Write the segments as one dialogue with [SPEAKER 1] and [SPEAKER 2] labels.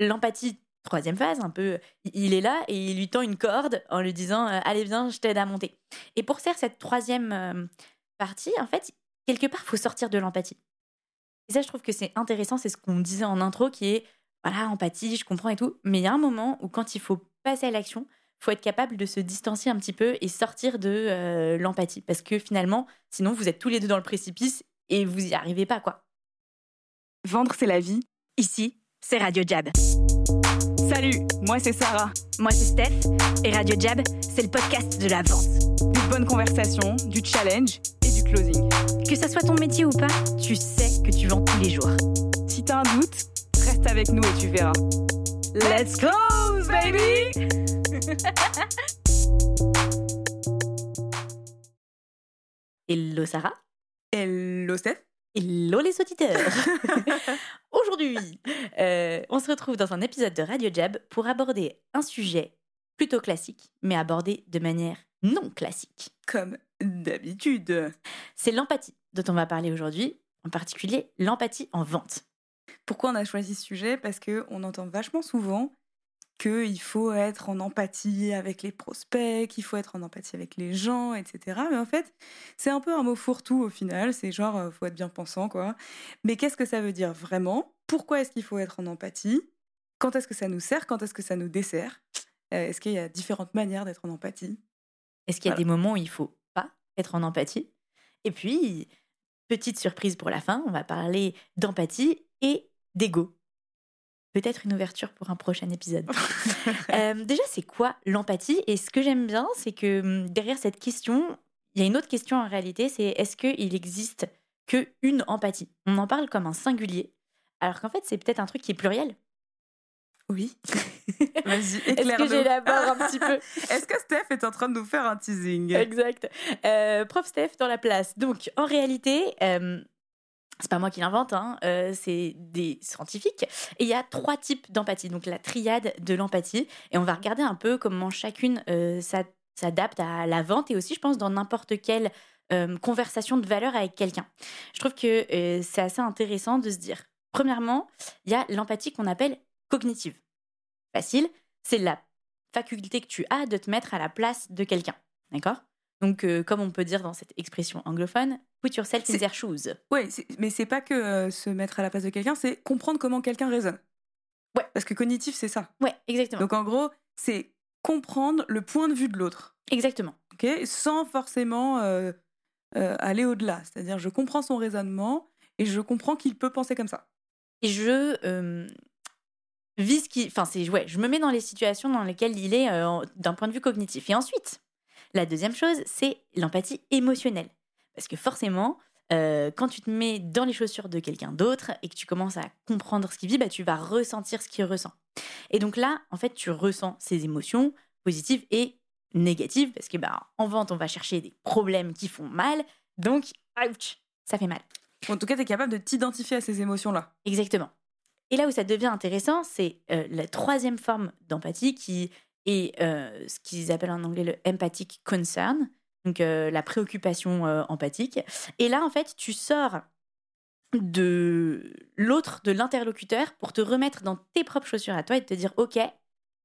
[SPEAKER 1] l'empathie, troisième phase, un peu, il est là et il lui tend une corde en lui disant Allez, viens, je t'aide à monter. Et pour faire cette troisième partie, en fait, quelque part, il faut sortir de l'empathie. Et ça, je trouve que c'est intéressant, c'est ce qu'on disait en intro, qui est voilà, empathie, je comprends et tout. Mais il y a un moment où, quand il faut passer à l'action, il faut être capable de se distancier un petit peu et sortir de l'empathie. Parce que finalement, sinon, vous êtes tous les deux dans le précipice et vous y arrivez pas, quoi.
[SPEAKER 2] Vendre, c'est la vie.
[SPEAKER 1] Ici, c'est Radio Jab.
[SPEAKER 2] Salut, moi c'est Sarah.
[SPEAKER 1] Moi c'est Steph. Et Radio Jab, c'est le podcast de la vente.
[SPEAKER 2] Des bonnes conversations, du challenge et du closing.
[SPEAKER 1] Que ça soit ton métier ou pas, tu sais que tu vends tous les jours.
[SPEAKER 2] Si t'as un doute, reste avec nous et tu verras.
[SPEAKER 1] Let's close, baby! Hello Sarah.
[SPEAKER 2] Hello Steph.
[SPEAKER 1] Hello les auditeurs Aujourd'hui, euh, on se retrouve dans un épisode de Radio Jab pour aborder un sujet plutôt classique, mais abordé de manière non classique.
[SPEAKER 2] Comme d'habitude.
[SPEAKER 1] C'est l'empathie dont on va parler aujourd'hui, en particulier l'empathie en vente.
[SPEAKER 2] Pourquoi on a choisi ce sujet? Parce qu'on entend vachement souvent qu'il faut être en empathie avec les prospects, qu'il faut être en empathie avec les gens, etc. Mais en fait, c'est un peu un mot fourre-tout au final. C'est genre, il euh, faut être bien pensant, quoi. Mais qu'est-ce que ça veut dire vraiment? Pourquoi est-ce qu'il faut être en empathie? Quand est-ce que ça nous sert? Quand est-ce que ça nous dessert? Euh, Est-ce qu'il y a différentes manières d'être en empathie?
[SPEAKER 1] Est-ce qu'il y a des moments où il faut pas être en empathie? Et puis, petite surprise pour la fin, on va parler d'empathie et d'ego peut-être une ouverture pour un prochain épisode. Euh, déjà, c'est quoi l'empathie? Et ce que j'aime bien, c'est que hum, derrière cette question, il y a une autre question en réalité, c'est est-ce qu'il existe que une empathie? On en parle comme un singulier, alors qu'en fait, c'est peut-être un truc qui est pluriel.
[SPEAKER 2] Oui.
[SPEAKER 1] Vas-y, Est-ce que j'élabore un petit peu?
[SPEAKER 2] Est-ce que Steph est en train de nous faire un teasing?
[SPEAKER 1] Exact. Euh, prof Steph dans la place. Donc, en réalité, euh, c'est pas moi qui l'invente, hein, euh, c'est des scientifiques. Et il y a trois types d'empathie, donc la triade de l'empathie. Et on va regarder un peu comment chacune euh, s'adapte à la vente et aussi, je pense, dans n'importe quelle euh, conversation de valeur avec quelqu'un. Je trouve que c'est assez intéressant de se dire, premièrement, il y a l'empathie qu'on appelle cognitive. Facile, c'est la faculté que tu as de te mettre à la place de quelqu'un. D'accord? Donc, comme on peut dire dans cette expression anglophone, put yourself in their shoes.
[SPEAKER 2] Oui, mais c'est pas que se mettre à la place de quelqu'un, c'est comprendre comment quelqu'un raisonne.
[SPEAKER 1] Ouais.
[SPEAKER 2] Parce que cognitif, c'est ça.
[SPEAKER 1] Ouais, exactement.
[SPEAKER 2] Donc, en gros, c'est comprendre le point de vue de l'autre.
[SPEAKER 1] Exactement.
[SPEAKER 2] Ok, sans forcément aller au-delà. C'est-à-dire, je comprends son raisonnement et je comprends qu'il peut penser comme ça.
[SPEAKER 1] Et je vis qui, enfin, c'est ouais, je me mets dans les situations dans lesquelles il est d'un point de vue cognitif. Et ensuite, la deuxième chose, c'est l'empathie émotionnelle. Parce que forcément, euh, quand tu te mets dans les chaussures de quelqu'un d'autre et que tu commences à comprendre ce qu'il vit, bah, tu vas ressentir ce qu'il ressent. Et donc là, en fait, tu ressens ses émotions positives et négatives, parce que bah, en vente, on va chercher des problèmes qui font mal, donc, ouch, ça fait mal.
[SPEAKER 2] En tout cas, tu es capable de t'identifier à ces émotions-là.
[SPEAKER 1] Exactement. Et là où ça devient intéressant, c'est euh, la troisième forme d'empathie qui et euh, ce qu'ils appellent en anglais le empathic concern, donc euh, la préoccupation euh, empathique. Et là, en fait, tu sors de l'autre, de l'interlocuteur, pour te remettre dans tes propres chaussures à toi et te dire, OK,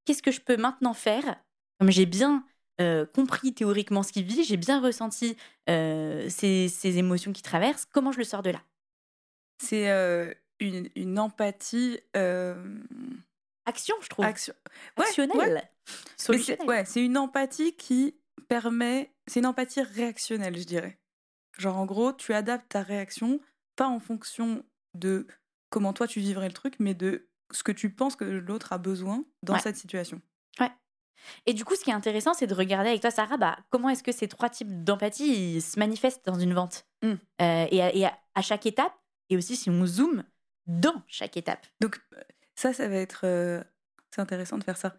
[SPEAKER 1] qu'est-ce que je peux maintenant faire? Comme j'ai bien compris théoriquement ce qu'il vit, j'ai bien ressenti ces, ces, émotions qui traversent, comment je le sors de là?
[SPEAKER 2] C'est une, une, empathie
[SPEAKER 1] action, je trouve.
[SPEAKER 2] Action.
[SPEAKER 1] Actionnelle.
[SPEAKER 2] Ouais, c'est une empathie qui permet. C'est une empathie réactionnelle, je dirais. Genre, en gros, tu adaptes ta réaction pas en fonction de comment toi tu vivrais le truc, mais de ce que tu penses que l'autre a besoin dans cette situation.
[SPEAKER 1] Ouais. Et du coup, ce qui est intéressant, c'est de regarder avec toi, Sarah, bah, comment est-ce que ces trois types d'empathie se manifestent dans une vente? Mmh. euh, Et, à, et à, chaque étape, et aussi si on zoome dans chaque étape.
[SPEAKER 2] Donc, ça, ça va être. Euh, c'est intéressant de faire ça.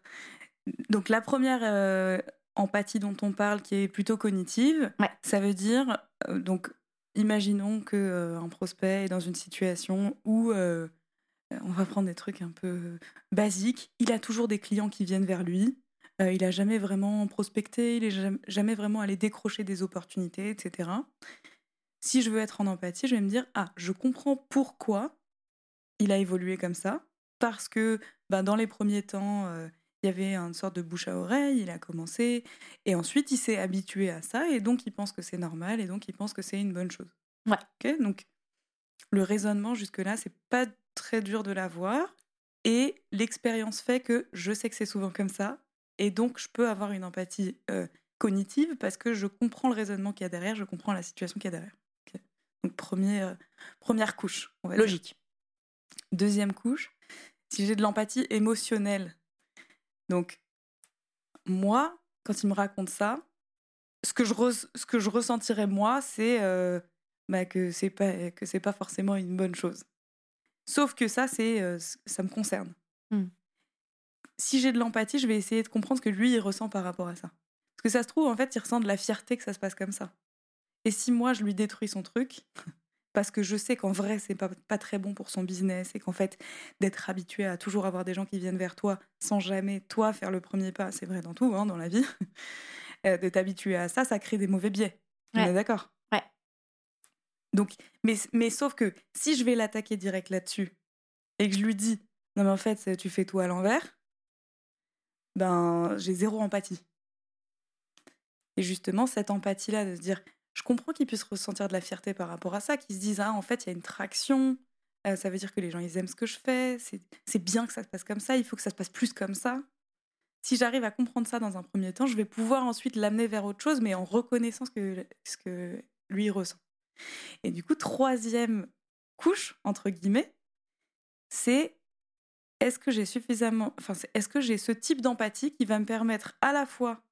[SPEAKER 2] Donc, la première euh, empathie dont on parle, qui est plutôt cognitive, ça veut dire. Euh, donc, imaginons qu'un prospect est dans une situation où. on va prendre des trucs un peu basiques. Il a toujours des clients qui viennent vers lui. il a jamais vraiment prospecté, il est jamais vraiment allé décrocher des opportunités, etc. Si je veux être en empathie, je vais me dire ah, je comprends pourquoi il a évolué comme ça parce que ben, dans les premiers temps, il y avait une sorte de bouche à oreille, il a commencé, et ensuite il s'est habitué à ça, et donc il pense que c'est normal, et donc il pense que c'est une bonne chose.
[SPEAKER 1] Ouais.
[SPEAKER 2] donc le raisonnement jusque-là, c'est pas très dur de l'avoir, et l'expérience fait que je sais que c'est souvent comme ça, et donc je peux avoir une empathie cognitive parce que je comprends le raisonnement qu'il y a derrière, je comprends la situation qu'il y a derrière. Donc premier, première couche.
[SPEAKER 1] Logique.
[SPEAKER 2] Deuxième couche, si j'ai de l'empathie émotionnelle donc, moi, quand il me raconte ça, ce que je, ce que je ressentirais moi, c'est euh, bah, que c'est pas que c'est pas forcément une bonne chose. Sauf que ça, c'est euh, ça me concerne. Mmh. Si j'ai de l'empathie, je vais essayer de comprendre ce que lui il ressent par rapport à ça. Parce que ça se trouve, en fait, il ressent de la fierté que ça se passe comme ça. Et si moi je lui détruis son truc, parce que je sais qu'en vrai, c'est pas, pas très bon pour son business et qu'en fait, d'être habitué à toujours avoir des gens qui viennent vers toi sans jamais toi faire le premier pas, c'est vrai dans tout, hein, dans la vie, euh, d'être habitué à ça, ça crée des mauvais biais. On est d'accord?
[SPEAKER 1] Ouais.
[SPEAKER 2] Donc, mais, mais sauf que si je vais l'attaquer direct là-dessus et que je lui dis, non mais en fait, tu fais tout à l'envers, ben, j'ai zéro empathie. Et justement, cette empathie-là, de se dire, je comprends qu'ils puissent ressentir de la fierté par rapport à ça, qu'ils se disent ah en fait il y a une traction, euh, ça veut dire que les gens ils aiment ce que je fais, c'est bien que ça se passe comme ça, il faut que ça se passe plus comme ça. Si j'arrive à comprendre ça dans un premier temps, je vais pouvoir ensuite l'amener vers autre chose, mais en reconnaissant ce que, ce que lui ressent. Et du coup, troisième couche, entre guillemets, c'est est-ce que j'ai suffisamment, enfin, est-ce que j'ai ce type d'empathie qui va me permettre à la fois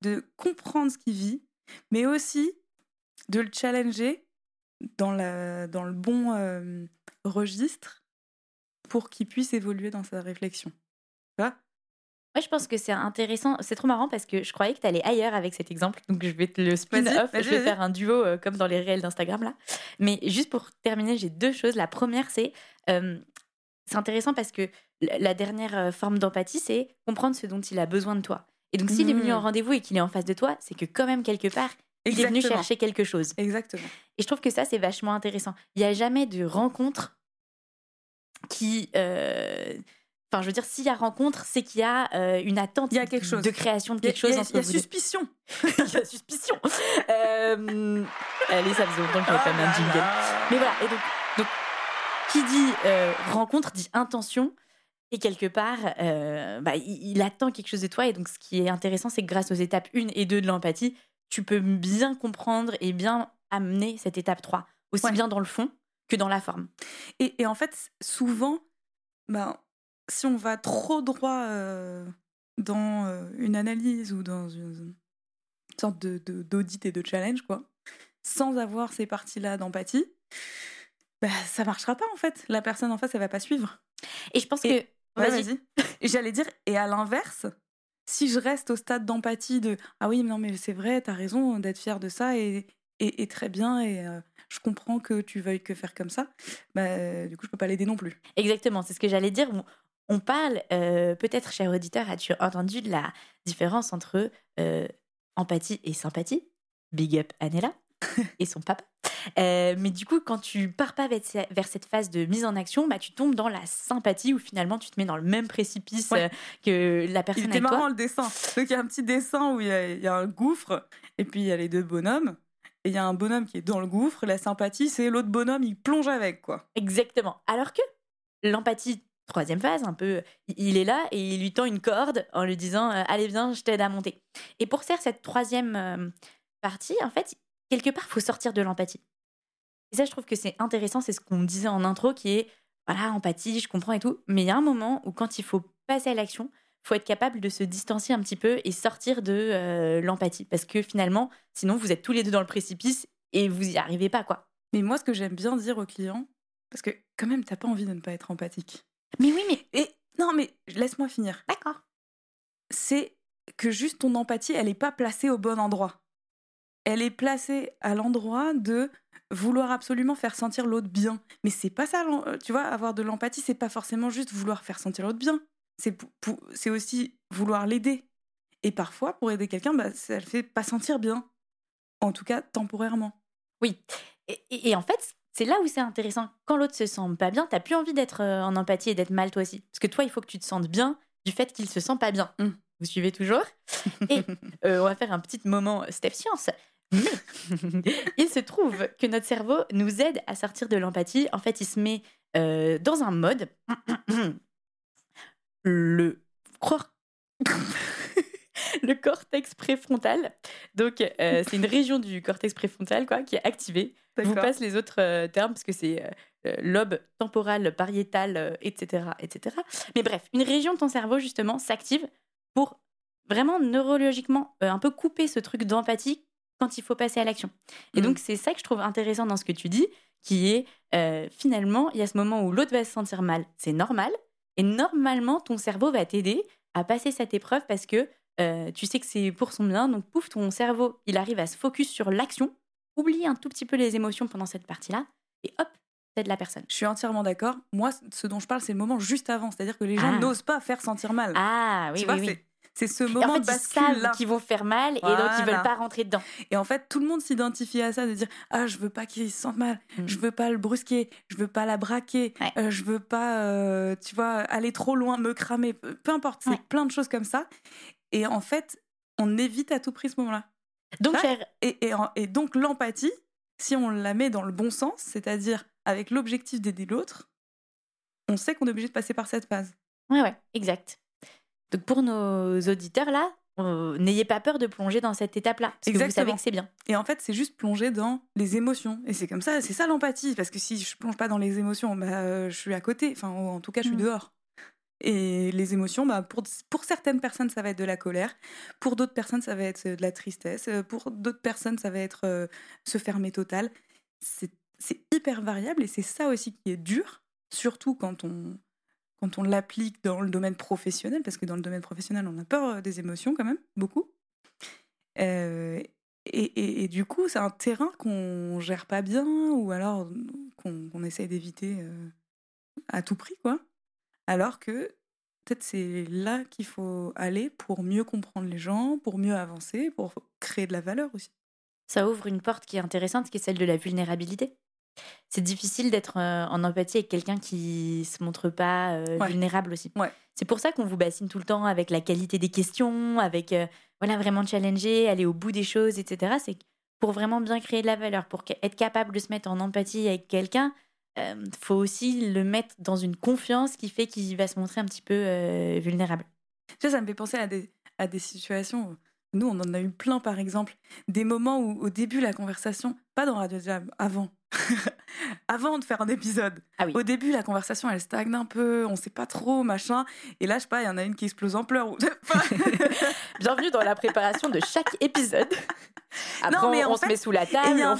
[SPEAKER 2] de comprendre ce qu'il vit, mais aussi de le challenger dans, la, dans le bon euh, registre pour qu'il puisse évoluer dans sa réflexion. Tu vois?
[SPEAKER 1] Ouais, je pense que c'est intéressant. C'est trop marrant parce que je croyais que tu allais ailleurs avec cet exemple. Donc, je vais te le spin-off. Je vais faire un duo euh, comme dans les réels d'Instagram, là. Mais juste pour terminer, j'ai deux choses. La première, c'est. Euh, c'est intéressant parce que la dernière forme d'empathie, c'est comprendre ce dont il a besoin de toi. Et donc, s'il est venu en mmh. rendez-vous et qu'il est en face de toi, c'est que quand même, quelque part, il est venu chercher quelque chose.
[SPEAKER 2] Exactement.
[SPEAKER 1] Et je trouve que ça, c'est vachement intéressant. Il n'y a jamais de rencontre qui. Euh, enfin, je veux dire, s'il y a rencontre, c'est qu'il y a euh, une attente
[SPEAKER 2] il y a quelque chose.
[SPEAKER 1] de création de quelque chose.
[SPEAKER 2] Il y a, suspicion.
[SPEAKER 1] il y a suspicion. euh... Allez, ça faisait longtemps qu'il n'y avait pas un jingle. Mais voilà, et donc, donc qui dit rencontre dit intention. Et quelque part, euh, bah, il, attend quelque chose de toi. Et donc, ce qui est intéressant, c'est que grâce aux étapes 1 et 2 de l'empathie, tu peux bien comprendre et bien amener cette étape 3, aussi bien dans le fond que dans la forme.
[SPEAKER 2] Et, en fait, souvent, ben, si on va trop droit euh, dans euh, une analyse ou dans une, sorte d'audit de, d'audit et de challenge, quoi, sans avoir ces parties-là d'empathie, bah, ça marchera pas en fait. La personne en face, elle va pas suivre.
[SPEAKER 1] Et je pense que
[SPEAKER 2] Vas-y. J'allais dire, et à l'inverse, si je reste au stade d'empathie de ah oui, non, mais c'est vrai, t'as raison d'être fier de ça et, et, très bien, et euh, je comprends que tu veuilles que faire comme ça, bah, du coup, je peux pas l'aider non plus.
[SPEAKER 1] Exactement, c'est ce que j'allais dire. On parle, euh, peut-être, cher auditeur, as-tu entendu de la différence entre euh, empathie et sympathie? Big up Anela et son papa? Euh, mais du coup, quand tu pars pas vers, cette phase de mise en action, bah, tu tombes dans la sympathie où finalement tu te mets dans le même précipice euh, que la personne
[SPEAKER 2] il était marrant le dessin. Donc il y a un petit dessin où il y, a, un gouffre et puis il y a les deux bonhommes. Et il y a un bonhomme qui est dans le gouffre. La sympathie, c'est l'autre bonhomme, il plonge avec quoi.
[SPEAKER 1] Exactement. Alors que l'empathie, troisième phase, un peu, il est là et il lui tend une corde en lui disant euh, allez viens, je t'aide à monter. Et pour faire cette troisième partie, en fait, quelque part, faut sortir de l'empathie. Et ça, je trouve que c'est intéressant, c'est ce qu'on disait en intro, qui est, voilà, empathie, je comprends et tout, mais il y a un moment où quand il faut passer à l'action, faut être capable de se distancier un petit peu et sortir de euh, l'empathie. Parce que finalement, sinon, vous êtes tous les deux dans le précipice et vous y arrivez pas, quoi.
[SPEAKER 2] Mais moi, ce que j'aime bien dire aux clients, parce que quand même, t'as pas envie de ne pas être empathique.
[SPEAKER 1] Mais oui, mais...
[SPEAKER 2] Et, non, mais laisse-moi finir.
[SPEAKER 1] D'accord.
[SPEAKER 2] C'est que juste ton empathie, elle n'est pas placée au bon endroit elle est placée à l'endroit de vouloir absolument faire sentir l'autre bien. Mais c'est pas ça, euh, tu vois, avoir de l'empathie, c'est pas forcément juste vouloir faire sentir l'autre bien. C'est aussi vouloir l'aider. Et parfois, pour aider quelqu'un, bah, ça le fait pas sentir bien. En tout cas, temporairement.
[SPEAKER 1] Oui. Et, en fait, c'est là où c'est intéressant. Quand l'autre se sent pas bien, t'as plus envie d'être euh, en empathie et d'être mal toi aussi. Parce que toi, il faut que tu te sentes bien du fait qu'il se sent pas bien.
[SPEAKER 2] Mmh.
[SPEAKER 1] Vous suivez toujours Et euh, on va faire un petit moment Steph Science. il se trouve que notre cerveau nous aide à sortir de l'empathie. En fait, il se met euh, dans un mode. le le cortex préfrontal. Donc, euh, c'est une région du cortex préfrontal quoi, qui est activée. Je vous passe les autres euh, termes parce que c'est euh, lobe temporal, pariétal, etc., etc. Mais bref, une région de ton cerveau, justement, s'active pour vraiment neurologiquement un peu couper ce truc d'empathie quand il faut passer à l'action. Et donc, mm. c'est ça que je trouve intéressant dans ce que tu dis, qui est finalement, il y a ce moment où l'autre va se sentir mal. C'est normal. Et normalement, ton cerveau va t'aider à passer cette épreuve parce que euh, tu sais que c'est pour son bien, donc pouf, ton cerveau, il arrive à se focus sur l'action, oublie un tout petit peu les émotions pendant cette partie-là, et hop, de la personne.
[SPEAKER 2] Je suis entièrement d'accord. Moi, ce dont je parle, c'est le moment juste avant, c'est-à-dire que les gens ah. n'osent pas faire sentir mal.
[SPEAKER 1] Ah oui, oui, oui.
[SPEAKER 2] C'est ce moment
[SPEAKER 1] en fait, ils savent qu'ils vont faire mal et donc ils veulent pas rentrer dedans.
[SPEAKER 2] Et en fait, tout le monde s'identifie à ça, de dire ah je veux pas qu'il se sente mal, je mm. je veux pas le brusquer, je veux pas la braquer, euh, je veux pas, euh, tu vois, aller trop loin, me cramer, peu importe, c'est plein de choses comme ça. Et en fait, on évite à tout prix ce moment-là.
[SPEAKER 1] Donc,
[SPEAKER 2] et, et, donc l'empathie, si on la met dans le bon sens, c'est-à-dire avec l'objectif d'aider l'autre, on sait qu'on est obligé de passer par cette phase.
[SPEAKER 1] Ouais, ouais, exact. Donc pour nos auditeurs là, euh, n'ayez pas peur de plonger dans cette étape-là, parce que vous savez que c'est bien.
[SPEAKER 2] Et en fait, c'est juste plonger dans les émotions. Et c'est comme ça, c'est ça l'empathie, parce que si je plonge pas dans les émotions, bah, euh, je suis à côté. Enfin, en tout cas, je suis mmh. dehors. Et les émotions, bah, pour, pour certaines personnes, ça va être de la colère. Pour d'autres personnes, ça va être de la tristesse. Pour d'autres personnes, ça va être euh, se fermer total. C'est hyper variable et c'est ça aussi qui est dur, surtout quand on, quand on l'applique dans le domaine professionnel, parce que dans le domaine professionnel, on a peur euh, des émotions quand même, beaucoup. Euh, et, du coup, c'est un terrain qu'on gère pas bien ou alors qu'on essaie d'éviter à tout prix, quoi. Alors que peut-être c'est là qu'il faut aller pour mieux comprendre les gens, pour mieux avancer, pour créer de la valeur aussi.
[SPEAKER 1] Ça ouvre une porte qui est intéressante, qui est celle de la vulnérabilité. C'est difficile d'être euh, en empathie avec quelqu'un qui se montre pas euh, vulnérable aussi. C'est pour ça qu'on vous bassine tout le temps avec la qualité des questions, avec euh, voilà vraiment challenger, aller au bout des choses, etc. C'est pour vraiment bien créer de la valeur, pour être capable de se mettre en empathie avec quelqu'un, euh, faut aussi le mettre dans une confiance qui fait qu'il va se montrer un petit peu euh, vulnérable.
[SPEAKER 2] Ça, ça me fait penser à des, à des situations. Nous, on en a eu plein, par exemple, des moments où, au début, la conversation, pas dans Radio Jam, avant, avant de faire un épisode.
[SPEAKER 1] Ah oui.
[SPEAKER 2] Au début, la conversation, elle stagne un peu, on sait pas trop, machin. Et là, je sais pas, il y en a une qui explose en pleurs.
[SPEAKER 1] Bienvenue dans la préparation de chaque épisode. Après, non, mais on, se met sous la table. Il y a...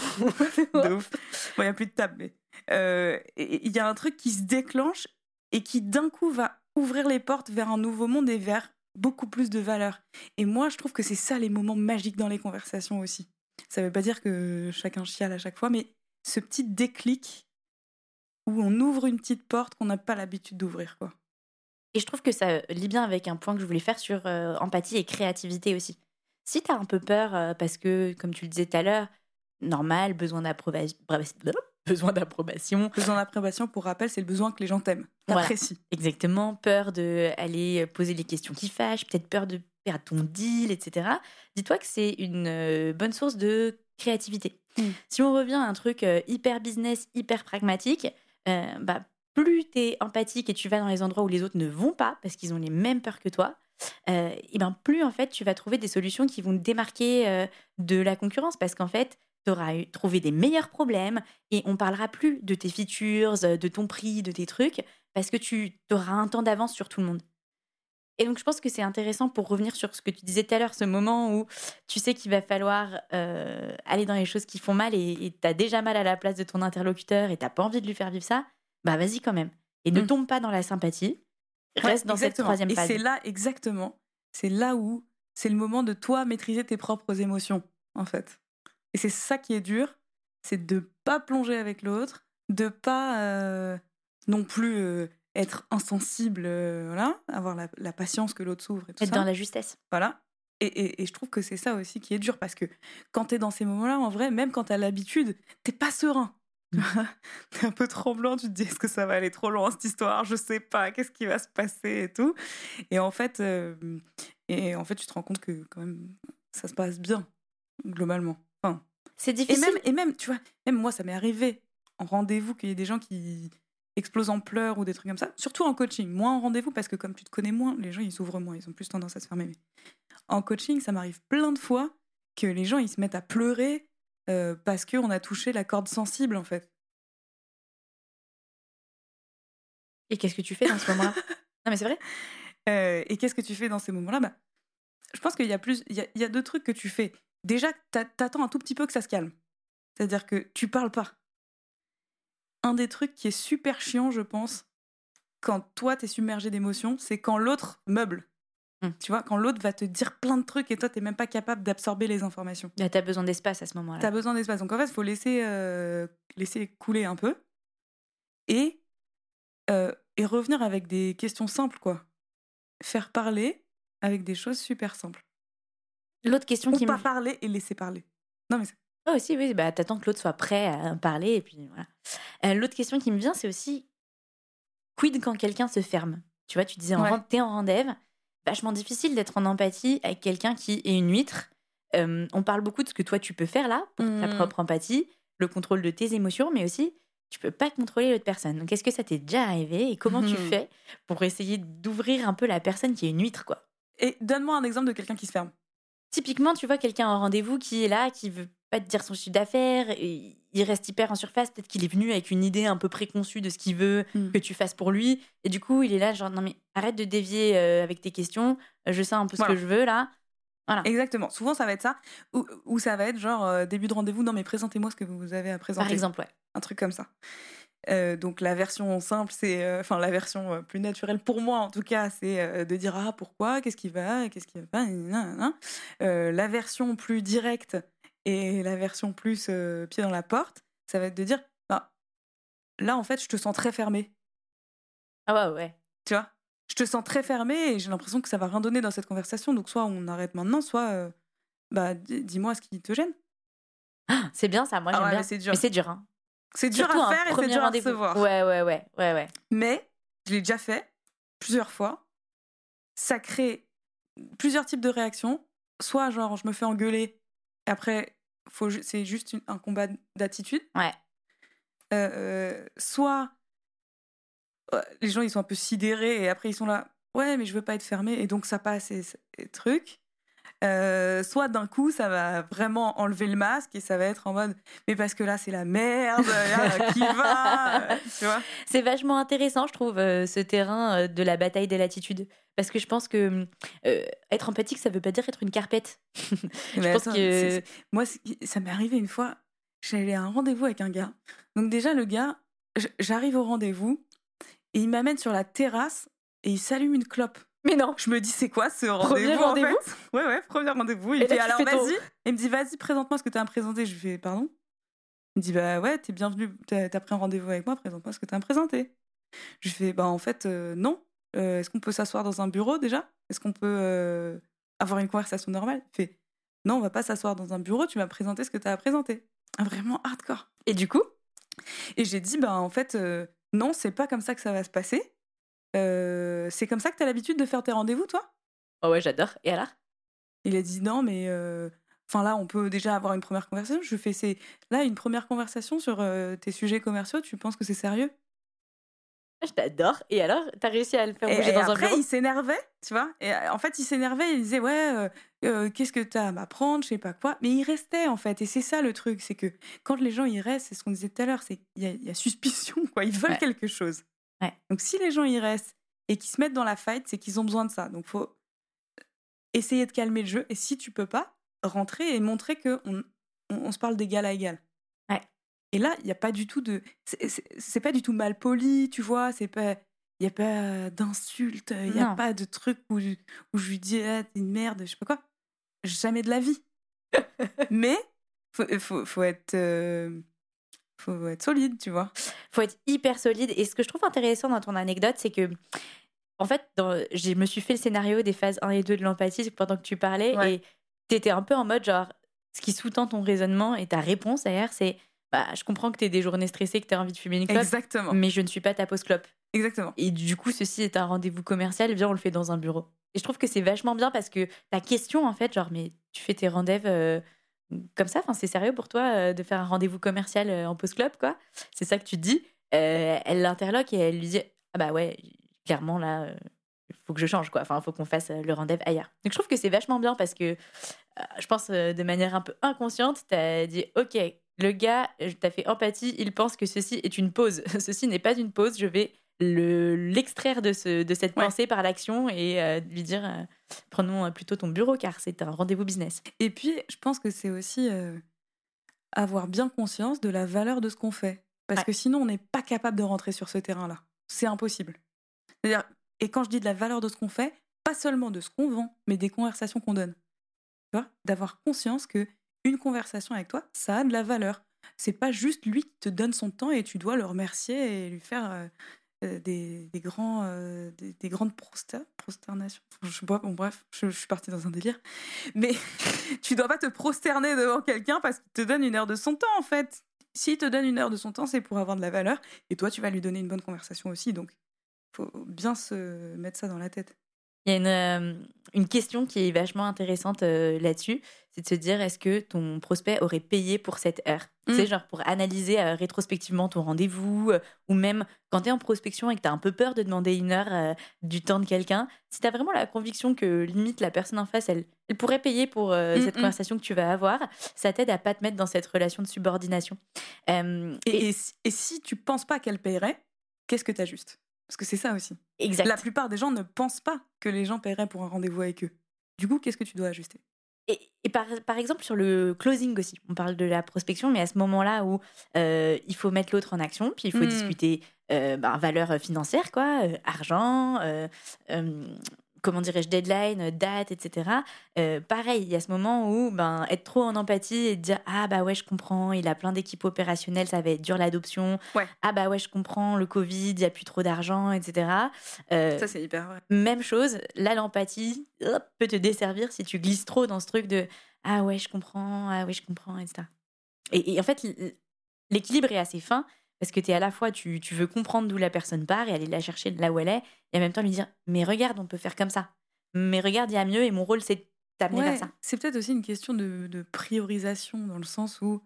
[SPEAKER 2] Bon, a plus de table, mais euh, il y a un truc qui se déclenche et qui d'un coup va ouvrir les portes vers un nouveau monde et vers beaucoup plus de valeur. Et moi, je trouve que c'est ça les moments magiques dans les conversations aussi. Ça ne veut pas dire que chacun chiale à chaque fois, mais ce petit déclic où on ouvre une petite porte qu'on n'a pas l'habitude d'ouvrir, quoi.
[SPEAKER 1] Et je trouve que ça lie bien avec un point que je voulais faire sur euh, empathie et créativité aussi. Si tu as un peu peur euh, parce que, comme tu le disais tout à l'heure, normal, besoin d'approbation, besoin d'approbation.
[SPEAKER 2] Besoin d'approbation, pour rappel, c'est le besoin que les gens t'aiment, t'apprécient.
[SPEAKER 1] exactement, peur d'aller poser les questions qui fâchent, peut-être peur de perdre ton deal, etc. Dis-toi que c'est une euh, bonne source de créativité. Mm. Si on revient à un truc euh, hyper business, hyper pragmatique, euh, bah, plus tu es empathique et tu vas dans les endroits où les autres ne vont pas, parce qu'ils ont les mêmes peurs que toi, et ben plus en fait tu vas trouver des solutions qui vont te démarquer de la concurrence, parce qu'en fait tu auras trouvé des meilleurs problèmes et on parlera plus de tes features, euh, de ton prix, de tes trucs, parce que tu auras un temps d'avance sur tout le monde. Et donc, je pense que c'est intéressant pour revenir sur ce que tu disais tout à l'heure, ce moment où tu sais qu'il va falloir euh, aller dans les choses qui font mal et tu as déjà mal à la place de ton interlocuteur et tu pas envie de lui faire vivre ça, bah vas-y quand même. Et ne mmh. tombe pas dans la sympathie, reste dans cette troisième phase.
[SPEAKER 2] Et c'est là, exactement, c'est là où c'est le moment de toi maîtriser tes propres émotions, en fait. Et c'est ça qui est dur, c'est de pas plonger avec l'autre, de pas euh, non plus euh, être insensible, euh, voilà, avoir la, patience que l'autre s'ouvre et tout
[SPEAKER 1] être dans la justesse.
[SPEAKER 2] Voilà. Et, et, je trouve que c'est ça aussi qui est dur parce que quand tu es dans ces moments-là, en vrai, même quand tu as l'habitude, t'es pas serein. T'es un peu tremblant, tu te dis est-ce que ça va aller trop loin cette histoire? Je sais pas, qu'est-ce qui va se passer et tout. Et en fait, euh, et en fait, tu te rends compte que quand même ça se passe bien globalement. Enfin,
[SPEAKER 1] c'est difficile.
[SPEAKER 2] Et même, et même, tu vois, même moi, ça m'est arrivé en rendez-vous qu'il y ait des gens qui explosent en pleurs ou des trucs comme ça. Surtout en coaching, moins en rendez-vous parce que comme tu te connais moins, les gens ils s'ouvrent moins, ils ont plus tendance à se fermer. en coaching, ça m'arrive plein de fois que les gens ils se mettent à pleurer euh, parce qu'on a touché la corde sensible en fait.
[SPEAKER 1] Et qu'est-ce que tu fais dans ce moment-là? Non mais c'est vrai.
[SPEAKER 2] Euh, et qu'est-ce que tu fais dans ces moments-là? Bah, Je pense qu'il y a plus, il y a, deux trucs que tu fais. Déjà, t'attends un tout petit peu que ça se calme. C'est-à-dire que tu parles pas. Un des trucs qui est super chiant, je pense, quand toi t'es submergé d'émotions, c'est quand l'autre meuble. Mmh. Tu vois, quand l'autre va te dire plein de trucs et toi, t'es même pas capable d'absorber les informations.
[SPEAKER 1] Là, t'as besoin d'espace à ce moment-là.
[SPEAKER 2] T'as besoin d'espace. Donc en fait, il faut laisser, euh, laisser couler un peu et, euh, et revenir avec des questions simples, quoi. Faire parler avec des choses super simples.
[SPEAKER 1] L'autre question
[SPEAKER 2] Ou
[SPEAKER 1] qui
[SPEAKER 2] pas parler et laisser parler. Non, mais
[SPEAKER 1] Oh, aussi, oui, bah, t'attends que l'autre soit prêt à parler et puis voilà. Euh, l'autre question qui me vient, c'est aussi quid quand quelqu'un se ferme? Tu vois, tu disais, en, t'es en rendez-vous vachement difficile d'être en empathie avec quelqu'un qui est une huître. Euh, on parle beaucoup de ce que toi tu peux faire là pour ta mmh. propre empathie, le contrôle de tes émotions, mais aussi tu peux pas contrôler l'autre personne. Donc est-ce que ça t'est déjà arrivé et comment tu mmh. fais pour essayer d'ouvrir un peu la personne qui est une huître quoi?
[SPEAKER 2] Et donne-moi un exemple de quelqu'un qui se ferme.
[SPEAKER 1] Typiquement, tu vois quelqu'un en rendez-vous qui est là, qui veut pas te dire son chiffre d'affaires, il reste hyper en surface, peut-être qu'il est venu avec une idée un peu préconçue de ce qu'il veut mmh. que tu fasses pour lui, et du coup il est là genre non mais arrête de dévier euh, avec tes questions, je sais un peu ce que je veux là. Voilà.
[SPEAKER 2] Exactement. Souvent ça va être ça, ou, ça va être genre euh, début de rendez-vous, non mais présentez-moi ce que vous avez à présenter.
[SPEAKER 1] Par exemple, ouais.
[SPEAKER 2] Un truc comme ça. Euh, donc la version simple, c'est, enfin la version plus naturelle pour moi en tout cas, c'est de dire ah pourquoi, qu'est-ce qui va, qu'est-ce qui va? Pas, la version plus directe, et la version plus euh, pied dans la porte, ça va être de dire bah, là, en fait, je te sens très fermé.
[SPEAKER 1] Ah ouais, ouais.
[SPEAKER 2] Tu vois? Je te sens très fermé et j'ai l'impression que ça va rien donner dans cette conversation. Donc, soit on arrête maintenant, soit euh, bah, dis-moi ce qui te gêne.
[SPEAKER 1] Ah, c'est bien ça, moi ah j'aime bien. C'est dur. Mais c'est dur, hein.
[SPEAKER 2] C'est dur à faire et c'est dur à recevoir.
[SPEAKER 1] Ouais, ouais, ouais, ouais, ouais.
[SPEAKER 2] Mais je l'ai déjà fait plusieurs fois. Ça crée plusieurs types de réactions. Soit genre je me fais engueuler après, c'est juste un combat d'attitude.
[SPEAKER 1] Ouais.
[SPEAKER 2] Euh, euh, soit les gens ils sont un peu sidérés et après ils sont là, ouais, mais je veux pas être fermé et donc ça passe et, et truc. Euh, soit d'un coup, ça va vraiment enlever le masque et ça va être en mode, mais parce que là, c'est la merde, qui va tu vois
[SPEAKER 1] C'est vachement intéressant, je trouve, ce terrain de la bataille des latitudes. Parce que je pense que être empathique, ça veut pas dire être une carpette. je pense que...
[SPEAKER 2] Moi, ça m'est arrivé une fois, j'allais à un rendez-vous avec un gars. Donc déjà, le gars, j'arrive au rendez-vous et il m'amène sur la terrasse et il s'allume une clope.
[SPEAKER 1] Mais non.
[SPEAKER 2] Je me dis, c'est quoi ce rendez-vous en fait Ouais, ouais, premier rendez-vous. Il me dit, alors vas-y. Il me dit, vas-y, présente-moi ce que tu as à me présenter. Je lui fais, pardon? Il me dit, bah ouais, t'es bienvenu, t'as pris un rendez-vous avec moi, présente-moi ce que tu as à me présenter. Je lui fais, bah en fait, non. Euh, est-ce qu'on peut s'asseoir dans un bureau déjà? Est-ce qu'on peut euh, avoir une conversation normale? Il fait, non, on va pas s'asseoir dans un bureau, tu vas présenter ce que tu as à présenter. Ah, vraiment hardcore.
[SPEAKER 1] Et du coup?
[SPEAKER 2] Et j'ai dit, bah en fait, euh, non, c'est pas comme ça que ça va se passer. C'est comme ça que tu as l'habitude de faire tes rendez-vous, toi?
[SPEAKER 1] Oh ouais, j'adore. Et alors?
[SPEAKER 2] Il a dit, non, mais enfin là, on peut déjà avoir une première conversation. Je fais, c'est là une première conversation sur tes sujets commerciaux. Tu penses que c'est sérieux?
[SPEAKER 1] Je t'adore. Et alors, t'as réussi à le faire bouger dans
[SPEAKER 2] un
[SPEAKER 1] bureau?
[SPEAKER 2] il s'énervait, tu vois? Et euh, en fait, il s'énervait, il disait ouais, euh, euh, qu'est-ce que t'as à m'apprendre, je sais pas quoi. Mais il restait en fait. Et c'est ça le truc, c'est que quand les gens y restent, c'est ce qu'on disait tout à l'heure, c'est il y, a suspicion, quoi. Ils veulent quelque chose.
[SPEAKER 1] Ouais.
[SPEAKER 2] Donc si les gens y restent et qu'ils se mettent dans la fight, c'est qu'ils ont besoin de ça. Donc faut essayer de calmer le jeu. Et si tu peux pas, rentrer et montrer que on, on se parle d'égal à égal. Et là, il n'y a pas du tout de. C'est pas du tout mal poli, tu vois. C'est pas. Il n'y a pas d'insultes, il n'y a pas de truc où, où je lui dis ah, t'es une merde, je sais pas quoi. Jamais de la vie. Mais faut, faut, faut être. Euh, faut être solide, tu vois.
[SPEAKER 1] Faut être hyper solide. Et ce que je trouve intéressant dans ton anecdote, c'est que, en fait, dans, je me suis fait le scénario des phases 1 et 2 de l'empathie pendant que tu parlais. Et tu étais un peu en mode genre, ce qui sous-tend ton raisonnement et ta réponse d'ailleurs, c'est bah, je comprends que tu aies des journées stressées, que tu as envie de fumer une clope.
[SPEAKER 2] Exactement.
[SPEAKER 1] Mais je ne suis pas ta pause clope.
[SPEAKER 2] Exactement.
[SPEAKER 1] Et du coup, ceci est un rendez-vous commercial, viens, on le fait dans un bureau. Et je trouve que c'est vachement bien parce que ta question, en fait, genre, mais tu fais tes rendez-vous euh, comme ça, c'est sérieux pour toi euh, de faire un rendez-vous commercial euh, en pause club, quoi? C'est ça que tu te dis. elle l'interloque et elle lui dit Ah bah ouais, clairement, là, il faut que je change, quoi. Enfin, il faut qu'on fasse le rendez-vous ailleurs. Donc, je trouve que c'est vachement bien parce que je pense de manière un peu inconsciente, tu as dit Ok, le gars, t'as fait empathie, il pense que ceci est une pause. ceci n'est pas une pause, je vais l'extraire de, ce, de cette pensée par l'action et euh, lui dire euh, prenons plutôt ton bureau car c'est un rendez-vous business.
[SPEAKER 2] Et puis, je pense que c'est aussi euh, avoir bien conscience de la valeur de ce qu'on fait. Parce que sinon, on n'est pas capable de rentrer sur ce terrain-là. C'est impossible. C'est-à-dire, et quand je dis de la valeur de ce qu'on fait, pas seulement de ce qu'on vend, mais des conversations qu'on donne. D'avoir conscience que une conversation avec toi, ça a de la valeur. C'est pas juste lui qui te donne son temps et tu dois le remercier et lui faire euh, des, des, grands, euh, des, grandes prosternations. Je, bon, bref, je, suis partie dans un délire. Mais tu dois pas te prosterner devant quelqu'un parce qu'il te donne une heure de son temps, en fait. S'il te donne une heure de son temps, c'est pour avoir de la valeur. Et toi, tu vas lui donner une bonne conversation aussi. Donc, faut bien se mettre ça dans la tête.
[SPEAKER 1] Il y a une, euh, une question qui est vachement intéressante euh, là-dessus, c'est de se dire est-ce que ton prospect aurait payé pour cette heure? Tu sais, mm. genre pour analyser euh, rétrospectivement ton rendez-vous, ou même quand tu es en prospection et que tu as un peu peur de demander une heure du temps de quelqu'un, si tu as vraiment la conviction que limite la personne en face, elle, elle pourrait payer pour mm, cette mm. conversation que tu vas avoir, ça t'aide à pas te mettre dans cette relation de subordination.
[SPEAKER 2] et, et, et si tu penses pas qu'elle paierait, qu'est-ce que tu ajustes parce que c'est ça aussi.
[SPEAKER 1] Exact.
[SPEAKER 2] La plupart des gens ne pensent pas que les gens paieraient pour un rendez-vous avec eux. Du coup, qu'est-ce que tu dois ajuster?
[SPEAKER 1] Et, par, par, exemple, sur le closing aussi, on parle de la prospection, mais à ce moment-là où euh, il faut mettre l'autre en action, puis il faut hmm. discuter euh, ben, valeur financière, quoi, euh, argent, comment dirais-je, deadline, date, etc. Euh, pareil, il y a ce moment où ben, être trop en empathie et dire Ah bah ouais, je comprends, il a plein d'équipes opérationnelles, ça va être dur l'adoption. Ah bah ouais, je comprends, le Covid, il n'y a plus trop d'argent, etc.
[SPEAKER 2] Euh, ça, c'est hyper vrai.
[SPEAKER 1] Même chose, là, l'empathie peut te desservir si tu glisses trop dans ce truc de Ah ouais, je comprends, ah oui, je comprends, etc. Et, et en fait, l'équilibre est assez fin parce que tu es à la fois, tu, tu veux comprendre d'où la personne part et aller la chercher là où elle est, et en même temps lui dire Mais regarde, on peut faire comme ça. Mais regarde, il y a mieux, et mon rôle, c'est d'amener vers ça.
[SPEAKER 2] C'est peut-être aussi une question de, de, priorisation, dans le sens où,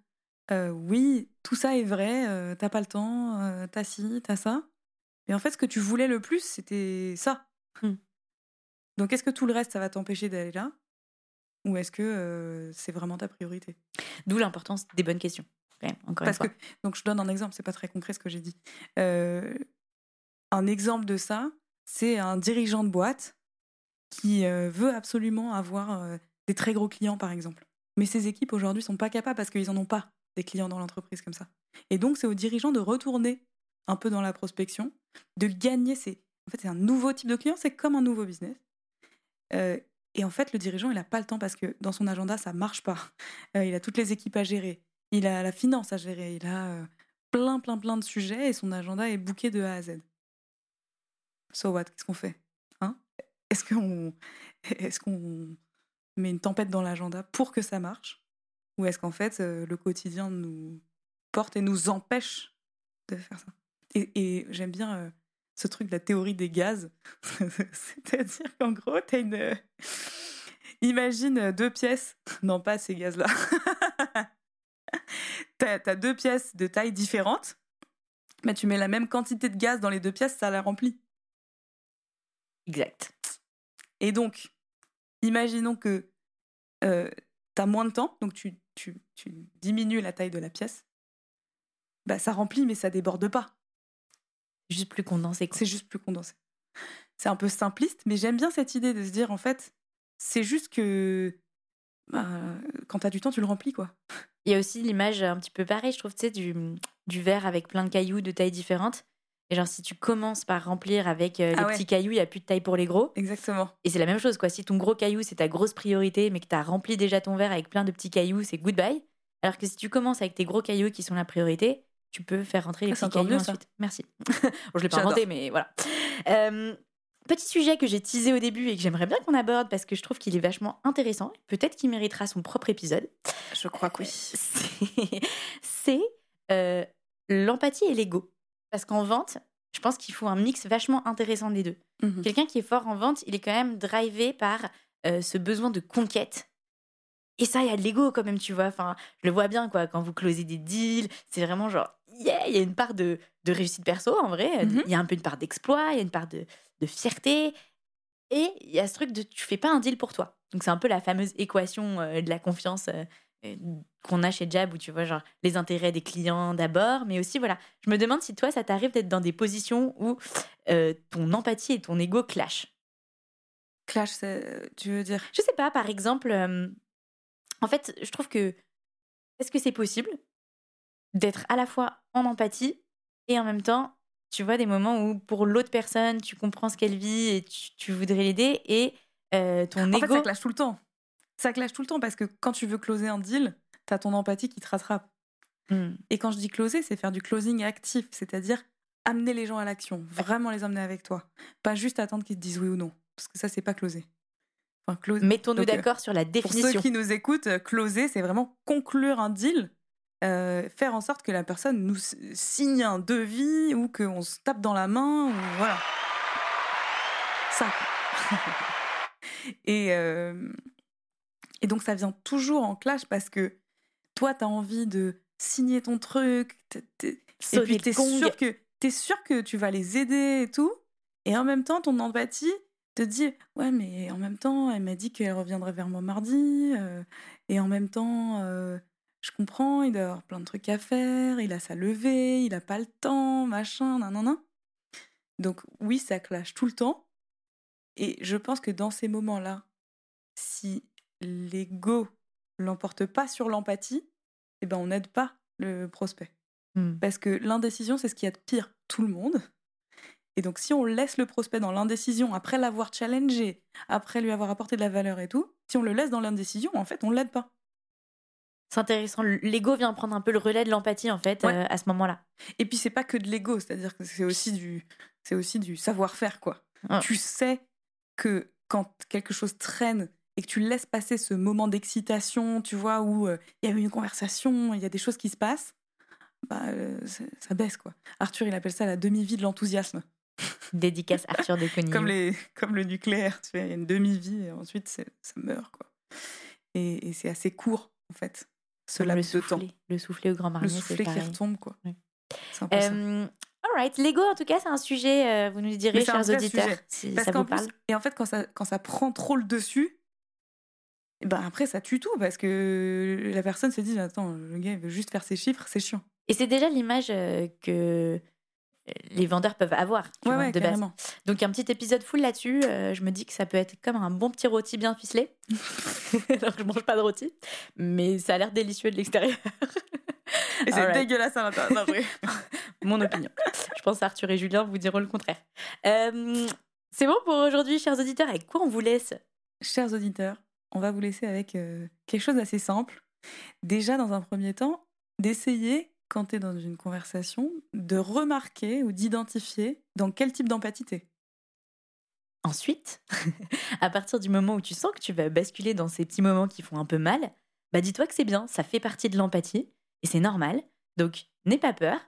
[SPEAKER 2] euh, oui, tout ça est vrai, euh, t'as pas le temps, euh, t'as ci, t'as ça. Mais en fait, ce que tu voulais le plus, c'était ça. Mmh. Donc, est-ce que tout le reste, ça va t'empêcher d'aller là? Ou est-ce que c'est vraiment ta priorité?
[SPEAKER 1] D'où l'importance des bonnes questions encore Parce Que,
[SPEAKER 2] donc, je donne un exemple, c'est pas très concret ce que j'ai dit. Euh, un exemple de ça, c'est un dirigeant de boîte qui euh, veut absolument avoir euh, des très gros clients, par exemple. Mais ses équipes aujourd'hui sont pas capables parce qu'ils en ont pas des clients dans l'entreprise comme ça. Et donc, c'est au dirigeant de retourner un peu dans la prospection, de gagner ces. En fait, c'est un nouveau type de client, c'est comme un nouveau business. et en fait, le dirigeant, il n'a pas le temps parce que dans son agenda, ça marche pas. il a toutes les équipes à gérer. Il a la finance à gérer, il a plein, plein, plein de sujets et son agenda est bouqué de A à Z. So what? Qu'est-ce qu'on fait hein? Est-ce qu'on est met une tempête dans l'agenda pour que ça marche? Ou est-ce qu'en fait, le quotidien nous porte et nous empêche de faire ça? Et, j'aime bien ce truc de la théorie des gaz. C'est-à-dire qu'en gros, une. Imagine deux pièces. Non, pas ces gaz-là. tu as, deux pièces de taille différentes, mais tu mets la même quantité de gaz dans les deux pièces, ça la remplit.
[SPEAKER 1] Exact.
[SPEAKER 2] Et donc, imaginons que euh, tu as moins de temps, donc tu, tu, tu, diminues la taille de la pièce. Bah, ça remplit, mais ça déborde pas.
[SPEAKER 1] Juste plus condensé.
[SPEAKER 2] C'est juste plus condensé. C'est un peu simpliste, mais j'aime bien cette idée de se dire, en fait, c'est juste que bah, quand tu as du temps, tu le remplis, quoi.
[SPEAKER 1] Il y a aussi l'image un petit peu pareille, je trouve, tu sais, du, du verre avec plein de cailloux de tailles différentes. Et genre, si tu commences par remplir avec euh, les ah petits cailloux, il n'y a plus de taille pour les gros.
[SPEAKER 2] Exactement.
[SPEAKER 1] Et c'est la même chose, quoi. Si ton gros caillou, c'est ta grosse priorité, mais que tu as rempli déjà ton verre avec plein de petits cailloux, c'est goodbye. Alors que si tu commences avec tes gros cailloux qui sont la priorité, tu peux faire rentrer les ah, petits cailloux ensuite. Merci. bon, je l'ai pas inventé, mais voilà. Euh, Petit sujet que j'ai teasé au début et que j'aimerais bien qu'on aborde parce que je trouve qu'il est vachement intéressant. Peut-être qu'il méritera son propre épisode.
[SPEAKER 2] Je crois que oui.
[SPEAKER 1] C'est euh, l'empathie et l'ego. Parce qu'en vente, je pense qu'il faut un mix vachement intéressant des deux. Mmh Quelqu'un qui est fort en vente, il est quand même drivé par euh, ce besoin de conquête. Et ça, il y a de l'ego quand même, tu vois. Enfin, je le vois bien, quoi. Quand vous closez des deals, c'est vraiment genre, yeah, il y a une part de, de réussite perso, en vrai. Il y a un peu une part d'exploit, il y a une part de, de fierté. Et il y a ce truc de tu fais pas un deal pour toi. Donc c'est un peu la fameuse équation euh, de la confiance euh, euh, qu'on a chez Jab où tu vois genre les intérêts des clients d'abord, mais aussi voilà, je me demande si toi ça t'arrive d'être dans des positions où ton empathie et ton ego clashent.
[SPEAKER 2] Clash, tu veux dire?
[SPEAKER 1] Je sais pas, par exemple, en fait, je trouve que est-ce que c'est possible? D'être à la fois en empathie et en même temps tu vois, des moments où pour l'autre personne, tu comprends ce qu'elle vit et tu, voudrais l'aider et euh, ton
[SPEAKER 2] ego.
[SPEAKER 1] En fait,
[SPEAKER 2] ça clash tout le temps. Ça clash tout le temps parce que quand tu veux closer un deal, tu as ton empathie qui te rattrape. Hmm. Et quand je dis closer, c'est faire du closing actif, c'est-à-dire amener les gens à l'action, vraiment les emmener avec toi. Pas juste attendre qu'ils te disent oui ou non, parce que ça, c'est pas closer.
[SPEAKER 1] Enfin, Mettons-nous euh, d'accord sur la définition.
[SPEAKER 2] Pour ceux qui nous écoutent, closer, c'est vraiment conclure un deal euh, faire en sorte que la personne nous signe un devis ou qu'on se tape dans la main, ou voilà. Ça. et, euh, et donc ça vient toujours en clash parce que toi, tu as envie de signer ton truc, et puis tu es sûr, que, sûr que tu vas les aider et tout, et en même temps, ton empathie te dit ouais mais en même temps elle m'a dit qu'elle reviendrait vers moi mardi euh, et en même temps je comprends, il doit avoir plein de trucs à faire, il a sa levée, il a pas le temps, machin, nan, nan, nan. Donc oui, ça clash tout le temps. Et je pense que dans ces moments-là, si l'ego l'emporte pas sur l'empathie, eh ben on n'aide pas le prospect. Mmh. Parce que l'indécision, c'est ce qui a de pire tout le monde. Et donc si on laisse le prospect dans l'indécision, après l'avoir challengé, après lui avoir apporté de la valeur et tout, si on le laisse dans l'indécision, en fait, on l'aide pas.
[SPEAKER 1] C'est intéressant. L'ego vient prendre un peu le relais de l'empathie, en fait, euh, à ce moment-là.
[SPEAKER 2] Et puis, c'est pas que de l'ego, c'est-à-dire que c'est aussi du, c'est aussi du savoir-faire, quoi. Ah. Tu sais que quand quelque chose traîne et que tu laisses passer ce moment d'excitation, tu vois, où euh, il y a eu une conversation, il y a des choses qui se passent, bah, euh, ça baisse, quoi. Arthur, il appelle ça la demi-vie de l'enthousiasme.
[SPEAKER 1] Dédicace Arthur de
[SPEAKER 2] comme, les, comme le nucléaire, tu vois, il y a une demi-vie et ensuite ça meurt, quoi. Et, et c'est assez court, en fait
[SPEAKER 1] cela le souffler, Le souffler au grand marnier,
[SPEAKER 2] Le souffler qui retombe, quoi.
[SPEAKER 1] All right. L'ego, en tout cas, c'est un sujet, euh, vous nous direz, chers auditeurs, si ça vous parle.
[SPEAKER 2] et en fait, quand ça, quand ça prend trop le dessus, et ben après, ça tue tout parce que la personne se dit Attends, le gars, il veut juste faire ses chiffres, c'est chiant.
[SPEAKER 1] Et c'est déjà l'image euh, que les vendeurs peuvent avoir de base. Donc un petit épisode full là-dessus, euh, je me dis que ça peut être comme un bon petit rôti bien ficelé. Alors que je mange pas de rôti, mais ça a l'air délicieux de l'extérieur.
[SPEAKER 2] et c'est dégueulasse à l'intérieur.
[SPEAKER 1] Mon opinion. Je pense Arthur et Julien vous diront le contraire. Euh, c'est bon pour aujourd'hui, chers auditeurs. Avec quoi on vous laisse?
[SPEAKER 2] Chers auditeurs, on va vous laisser avec euh, quelque chose d'assez simple. Déjà, dans un premier temps, d'essayer quand tu es dans une conversation, de remarquer ou d'identifier dans quel type d'empathie tu es.
[SPEAKER 1] Ensuite, à partir du moment où tu sens que tu vas basculer dans ces petits moments qui font un peu mal, bah dis-toi que c'est bien, ça fait partie de l'empathie et c'est normal. Donc, n'aie pas peur,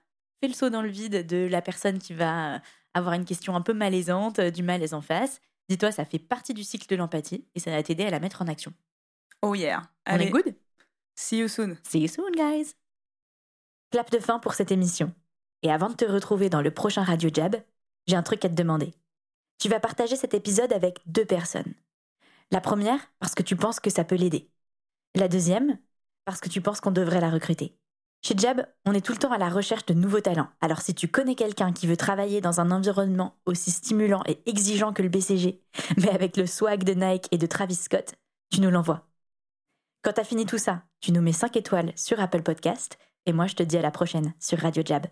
[SPEAKER 1] fais le saut dans le vide de la personne qui va avoir une question un peu malaisante, du malaise en face. Dis-toi, ça fait partie du cycle de l'empathie et ça va t'aider à la mettre en action.
[SPEAKER 2] Oh yeah.
[SPEAKER 1] On est good?
[SPEAKER 2] See you soon.
[SPEAKER 1] See you soon, guys. Clap de fin pour cette émission. Et avant de te retrouver dans le prochain Radio Jab, j'ai un truc à te demander. Tu vas partager cet épisode avec deux personnes. La première, parce que tu penses que ça peut l'aider. La deuxième, parce que tu penses qu'on devrait la recruter. Chez Jab, on est tout le temps à la recherche de nouveaux talents. Alors si tu connais quelqu'un qui veut travailler dans un environnement aussi stimulant et exigeant que le BCG, mais avec le swag de Nike et de Travis Scott, tu nous l'envoies. Quand t'as fini tout ça, tu nous mets 5 étoiles sur Apple Podcast et moi, je te dis à la prochaine sur Radio Jab.